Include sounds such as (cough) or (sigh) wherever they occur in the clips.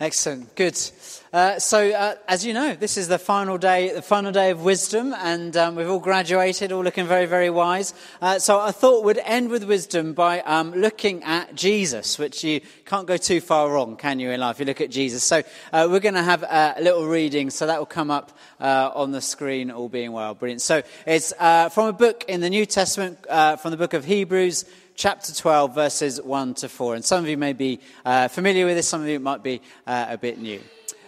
Excellent. Good. Uh, so, uh, as you know, this is the final day, the final day of wisdom, and um, we've all graduated, all looking very, very wise. Uh, so, I thought we'd end with wisdom by um, looking at Jesus, which you can't go too far wrong, can you, in life? You look at Jesus. So, uh, we're going to have a little reading, so that will come up uh, on the screen, all being well. Brilliant. So, it's uh, from a book in the New Testament, from the book of Hebrews chapter 12, verses 1 to 4. And some of you may be uh, familiar with this, some of you might be uh, a bit new.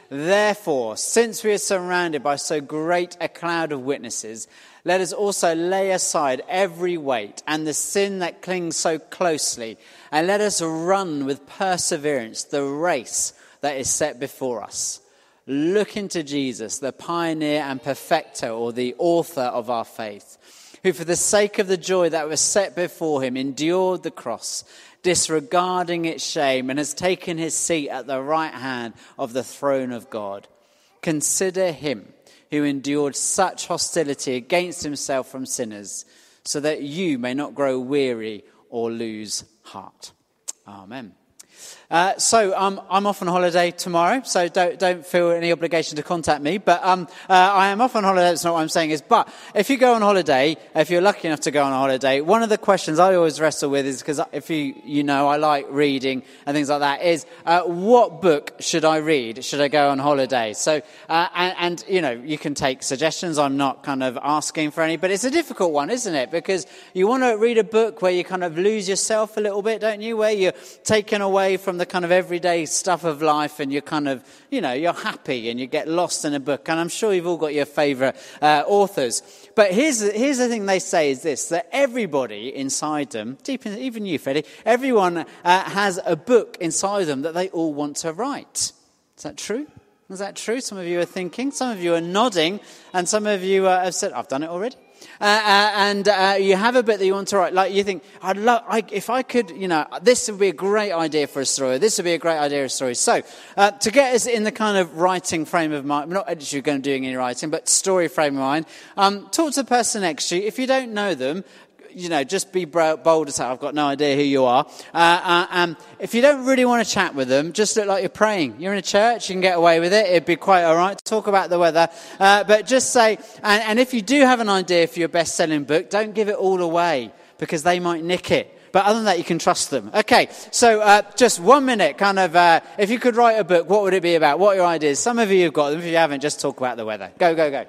Therefore, since we are surrounded by so great a cloud of witnesses, let us also lay aside every weight and the sin that clings so closely, and let us run with perseverance the race that is set before us. Look into Jesus, the pioneer and perfecter, or the author of our faith who for the sake of the joy that was set before him endured the cross, disregarding its shame, and has taken his seat at the right hand of the throne of God. Consider him who endured such hostility against himself from sinners, so that you may not grow weary or lose heart. Amen. Uh, so um, I'm off on holiday tomorrow, so don't, don't feel any obligation to contact me. But um, uh, I am off on holiday. That's not what I'm saying is. But if you go on holiday, if you're lucky enough to go on a holiday, one of the questions I always wrestle with is because if you you know I like reading and things like that is uh, what book should I read? Should I go on holiday? So uh, and, and you know you can take suggestions. I'm not kind of asking for any, but it's a difficult one, isn't it? Because you want to read a book where you kind of lose yourself a little bit, don't you? Where you're taken away from the kind of everyday stuff of life and you're kind of, you know, you're happy and you get lost in a book. And I'm sure you've all got your favorite uh, authors. But here's, here's the thing they say is this, that everybody inside them, deep in, even you, Freddie, everyone uh, has a book inside them that they all want to write. Is that true? Is that true? Some of you are thinking, some of you are nodding, and some of you uh, have said, I've done it already. Uh, uh, and uh, you have a bit that you want to write. Like you think, I'd love, I, if I could, you know, this would be a great idea for a story. This would be a great idea for a story. So, uh, to get us in the kind of writing frame of mind, I'm not actually going to doing any writing, but story frame of mind, um, talk to the person next to you. If you don't know them, you know, just be bold and say, I've got no idea who you are. Uh, uh, um, if you don't really want to chat with them, just look like you're praying. You're in a church, you can get away with it. It'd be quite all right talk about the weather. Uh, but just say, and, and if you do have an idea for your best selling book, don't give it all away because they might nick it. But other than that, you can trust them. Okay, so uh, just one minute, kind of, uh, if you could write a book, what would it be about? What are your ideas? Some of you have got them. If you haven't, just talk about the weather. Go, go, go.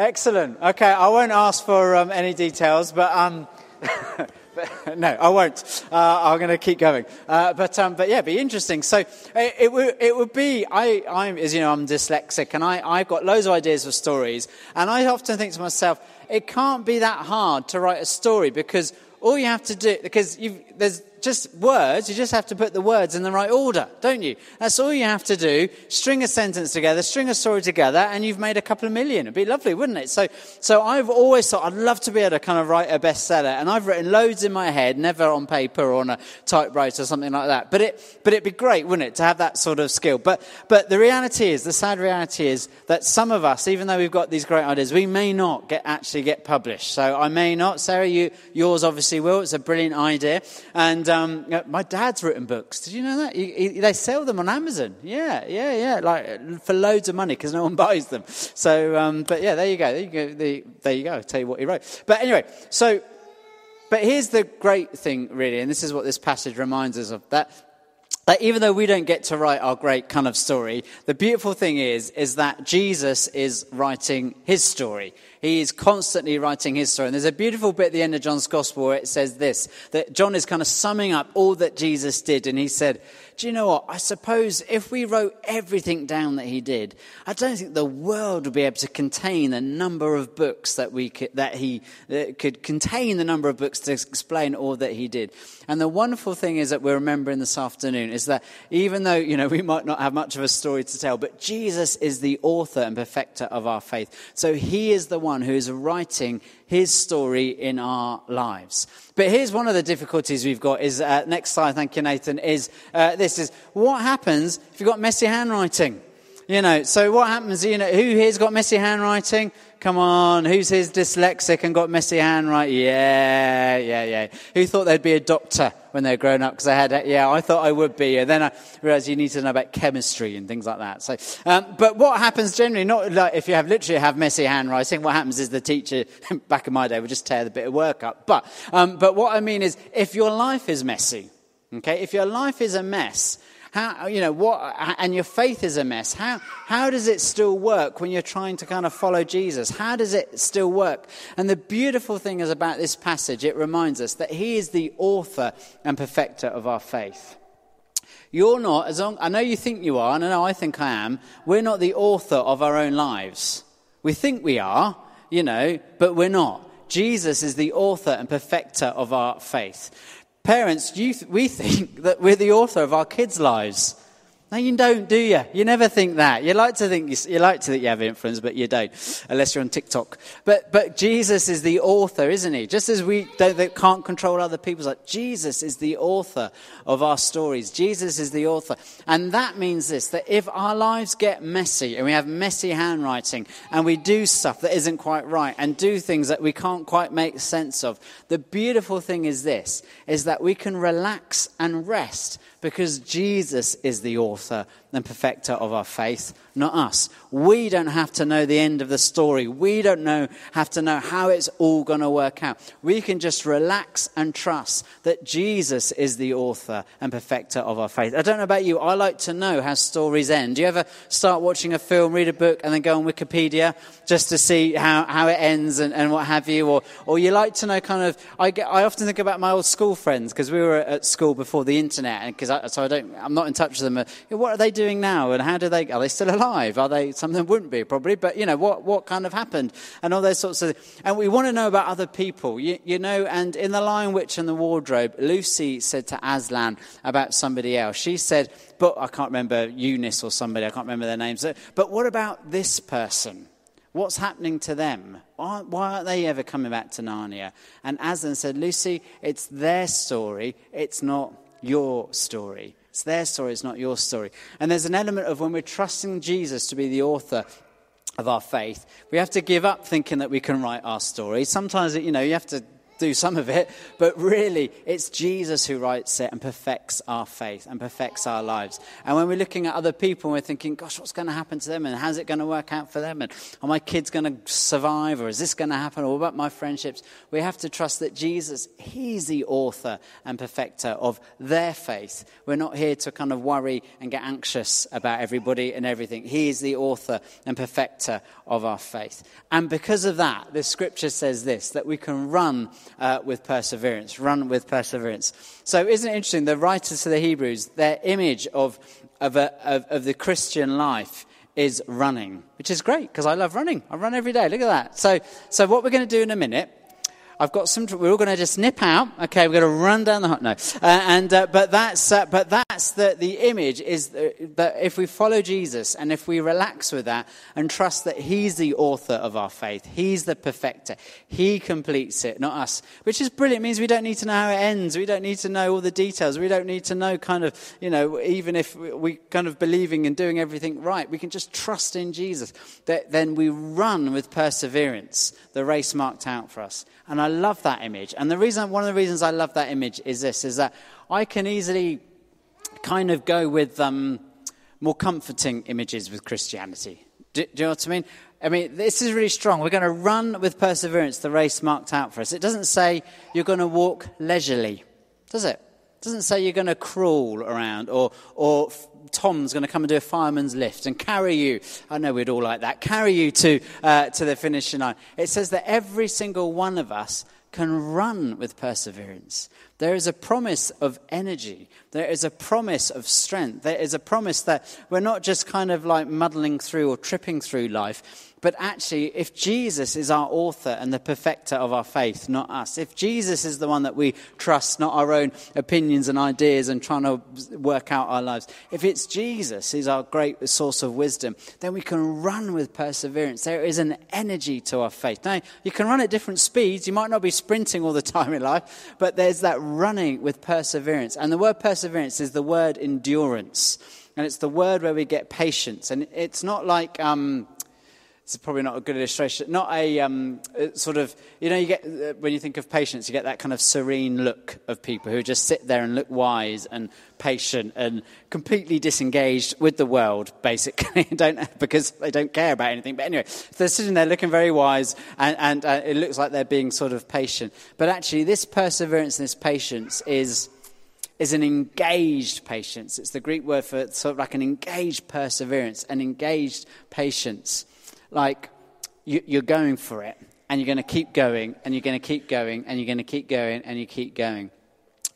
Excellent. Okay, I won't ask for um, any details, but, um, (laughs) no, I won't. Uh, I'm going to keep going. Uh, but um, but yeah, be interesting. So it, it, would it would be. I I'm as you know I'm dyslexic, and I I've got loads of ideas for stories, and I often think to myself, it can't be that hard to write a story because all you have to do because there's just words, you just have to put the words in the right order, don't you? That's all you have to do. String a sentence together, string a story together, and you've made a couple of million. It'd be lovely, wouldn't it? So, so I've always thought I'd love to be able to kind of write a bestseller, and I've written loads in my head, never on paper or on a typewriter or something like that. But it, but it'd be great, wouldn't it, to have that sort of skill? But, but the reality is, the sad reality is that some of us, even though we've got these great ideas, we may not get actually get published. So I may not. Sarah, you, yours obviously will. It's a brilliant idea, and um, my dad's written books. Did you know that? He, he, they sell them on Amazon. Yeah, yeah, yeah. Like for loads of money because no one (laughs) buys them. So, um, but yeah, there you go. There you go. The, there you go. I'll tell you what he wrote. But anyway, so, but here's the great thing, really, and this is what this passage reminds us of that even though we don't get to write our great kind of story, the beautiful thing is, is that Jesus is writing his story. He is constantly writing his story. And there's a beautiful bit at the end of John's gospel where it says this, that John is kind of summing up all that Jesus did. And he said, do you know what? I suppose if we wrote everything down that he did, I don't think the world would be able to contain the number of books that we could, that he that could contain the number of books to explain all that he did. And the wonderful thing is that we're remembering this afternoon is that even though, you know, we might not have much of a story to tell, but Jesus is the author and perfecter of our faith. So he is the one who is writing his story in our lives. But here's one of the difficulties we've got is, uh, next slide, thank you, Nathan, is uh, this is what happens if you've got messy handwriting? You know, so what happens, you know, who here's got messy handwriting? Come on, who's his dyslexic and got messy handwriting? Yeah, yeah, yeah. Who thought they'd be a doctor when they were growing up? Because I had, yeah, I thought I would be. And then I realized you need to know about chemistry and things like that. So, um, but what happens generally, not like if you have literally have messy handwriting, what happens is the teacher, (laughs) back in my day, would just tear the bit of work up. But, um, but what I mean is, if your life is messy, okay, if your life is a mess, how, you know, what, and your faith is a mess. How, how does it still work when you're trying to kind of follow Jesus? How does it still work? And the beautiful thing is about this passage, it reminds us that He is the author and perfecter of our faith. You're not, as long, I know you think you are, and I know I think I am, we're not the author of our own lives. We think we are, you know, but we're not. Jesus is the author and perfecter of our faith. Parents, th- we think that we're the author of our kids' lives. No, you don't, do you? You never think that. You like to think you, you, like to think you have influence, but you don't, unless you're on TikTok. But but Jesus is the author, isn't he? Just as we don't can't control other people's like Jesus is the author of our stories. Jesus is the author, and that means this: that if our lives get messy and we have messy handwriting and we do stuff that isn't quite right and do things that we can't quite make sense of, the beautiful thing is this: is that we can relax and rest because Jesus is the author Golgotha and perfecter of our faith, not us. We don't have to know the end of the story. We don't know, have to know how it's all going to work out. We can just relax and trust that Jesus is the author and perfecter of our faith. I don't know about you. I like to know how stories end. Do you ever start watching a film, read a book, and then go on Wikipedia just to see how, how it ends and, and what have you? Or, or you like to know kind of, I, get, I often think about my old school friends because we were at school before the internet, and because so I don't, I'm not in touch with them. What are they doing? Doing now? And how do they, are they still alive? Are they, some of them wouldn't be probably, but you know, what, what kind of happened? And all those sorts of, and we want to know about other people, you, you know, and in The Lion, Witch and the Wardrobe, Lucy said to Aslan about somebody else. She said, but I can't remember Eunice or somebody, I can't remember their names, uh, but what about this person? What's happening to them? Why, why, aren't they ever coming back to Narnia? And Aslan said, Lucy, it's their story, it's not your story. It's their story, it's not your story. And there's an element of when we're trusting Jesus to be the author of our faith, we have to give up thinking that we can write our story. Sometimes, you know, you have to do some of it, but really it's Jesus who writes it and perfects our faith and perfects our lives. And when we're looking at other people, and we're thinking, gosh, what's going to happen to them? And how's it going to work out for them? And are my kids going to survive? Or is this going to happen? Or about my friendships? We have to trust that Jesus, He's the author and perfecter of their faith. We're not here to kind of worry and get anxious about everybody and everything. He is the author and perfecter of our faith. And because of that, the scripture says this that we can run uh, with perseverance. Run with perseverance. So, isn't it interesting? The writers to the Hebrews, their image of, of, a, of, of the Christian life is running, which is great because I love running. I run every day. Look at that. So, so what we're going to do in a minute I've got some. We're all going to just nip out. Okay, we're going to run down the hot. No, uh, and uh, but that's uh, but that's the the image is that if we follow Jesus and if we relax with that and trust that He's the author of our faith, He's the perfecter, He completes it, not us. Which is brilliant. It means we don't need to know how it ends. We don't need to know all the details. We don't need to know kind of you know even if we kind of believing and doing everything right, we can just trust in Jesus. That then we run with perseverance the race marked out for us. And I love that image. And the reason, one of the reasons I love that image is this, is that I can easily kind of go with um, more comforting images with Christianity. Do, do, you know what I mean? I mean, this is really strong. We're going to run with perseverance the race marked out for us. It doesn't say you're going to walk leisurely, does it? It doesn't say you're going to crawl around or, or Tom's going to come and do a fireman's lift and carry you. I know we'd all like that. Carry you to, uh, to the finishing line. It says that every single one of us can run with perseverance. There is a promise of energy. There is a promise of strength. There is a promise that we're not just kind of like muddling through or tripping through life, but actually, if Jesus is our author and the perfecter of our faith, not us, if Jesus is the one that we trust, not our own opinions and ideas and trying to work out our lives, if it's Jesus who's our great source of wisdom, then we can run with perseverance. There is an energy to our faith. Now, you can run at different speeds. You might not be sprinting all the (laughs) time in life, but there's that running with perseverance. And the word perseverance is the word endurance. And it's the word where we get patience. And it's not like. Um, is probably not a good illustration. Not a um, sort of, you know, you get, uh, when you think of patience, you get that kind of serene look of people who just sit there and look wise and patient and completely disengaged with the world, basically, (laughs) don't, because they don't care about anything. But anyway, they're sitting there looking very wise and, and uh, it looks like they're being sort of patient. But actually, this perseverance and this patience is is an engaged patience. It's the Greek word for sort of like an engaged perseverance, an engaged patience like you, are going for it and you're going to keep going and you're going to keep going and you're going to keep going and you keep going.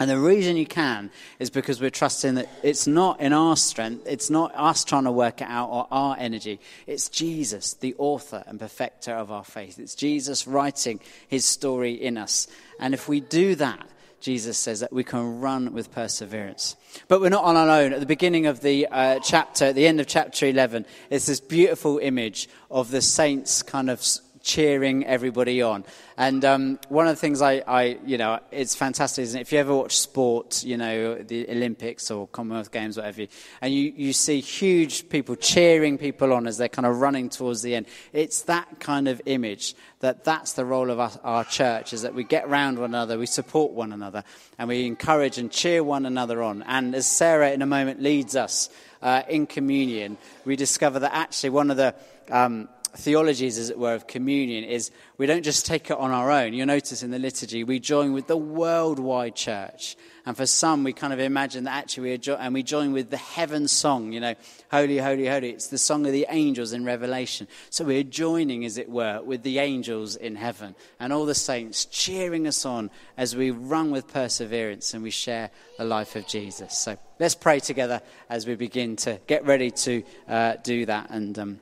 And the reason you can is because we're trusting that it's not in our strength, it's not us trying to work it out or our energy. It's Jesus, the author and perfecter of our faith. It's Jesus writing his story in us. And if we do that, Jesus says that we can run with perseverance. But we're not on our own. At the beginning of the uh, chapter, at the end of chapter 11, it's this beautiful image of the saints kind of cheering everybody on. And um, one of the things I, I, you know, it's fantastic, isn't it? If you ever watch sport, you know, the Olympics or Commonwealth Games, whatever, and you, you see huge people cheering people on as they're kind of running towards the end. It's that kind of image that that's the role of our, our church, is that we get around one another, we support one another, and we encourage and cheer one another on. And as Sarah in a moment leads us uh, in communion, we discover that actually one of the um, theologies, as it were, of communion is we don't just take it on our own. You'll notice in the liturgy, we join with the worldwide church. And for some, we kind of imagine that actually we jo- and we join with the heaven song, you know, holy, holy, holy. It's the song of the angels in Revelation. So we're joining, as it were, with the angels in heaven and all the saints cheering us on as we run with perseverance and we share the life of Jesus. So let's pray together as we begin to get ready to uh, do that. And um,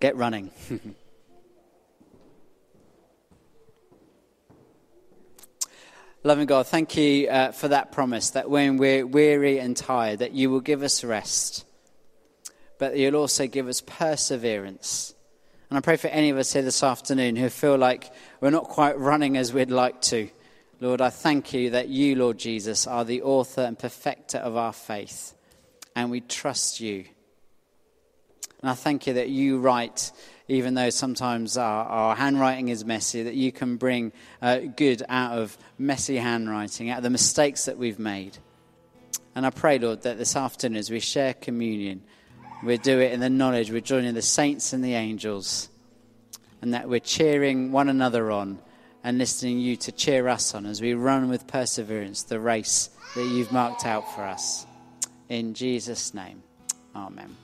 Get running. (laughs) Loving God, thank you uh, for that promise that when we're weary and tired, that you will give us rest, but you'll also give us perseverance. And I pray for any of us here this afternoon who feel like we're not quite running as we'd like to. Lord, I thank you that you, Lord Jesus, are the author and perfecter of our faith, and we trust you. And I thank you that you write, even though sometimes our, our handwriting is messy, that you can bring uh, good out of messy handwriting, out of the mistakes that we've made. And I pray, Lord, that this afternoon, as we share communion, we do it in the knowledge we're joining the saints and the angels, and that we're cheering one another on and listening you to cheer us on as we run with perseverance the race that you've marked out for us. In Jesus' name, amen.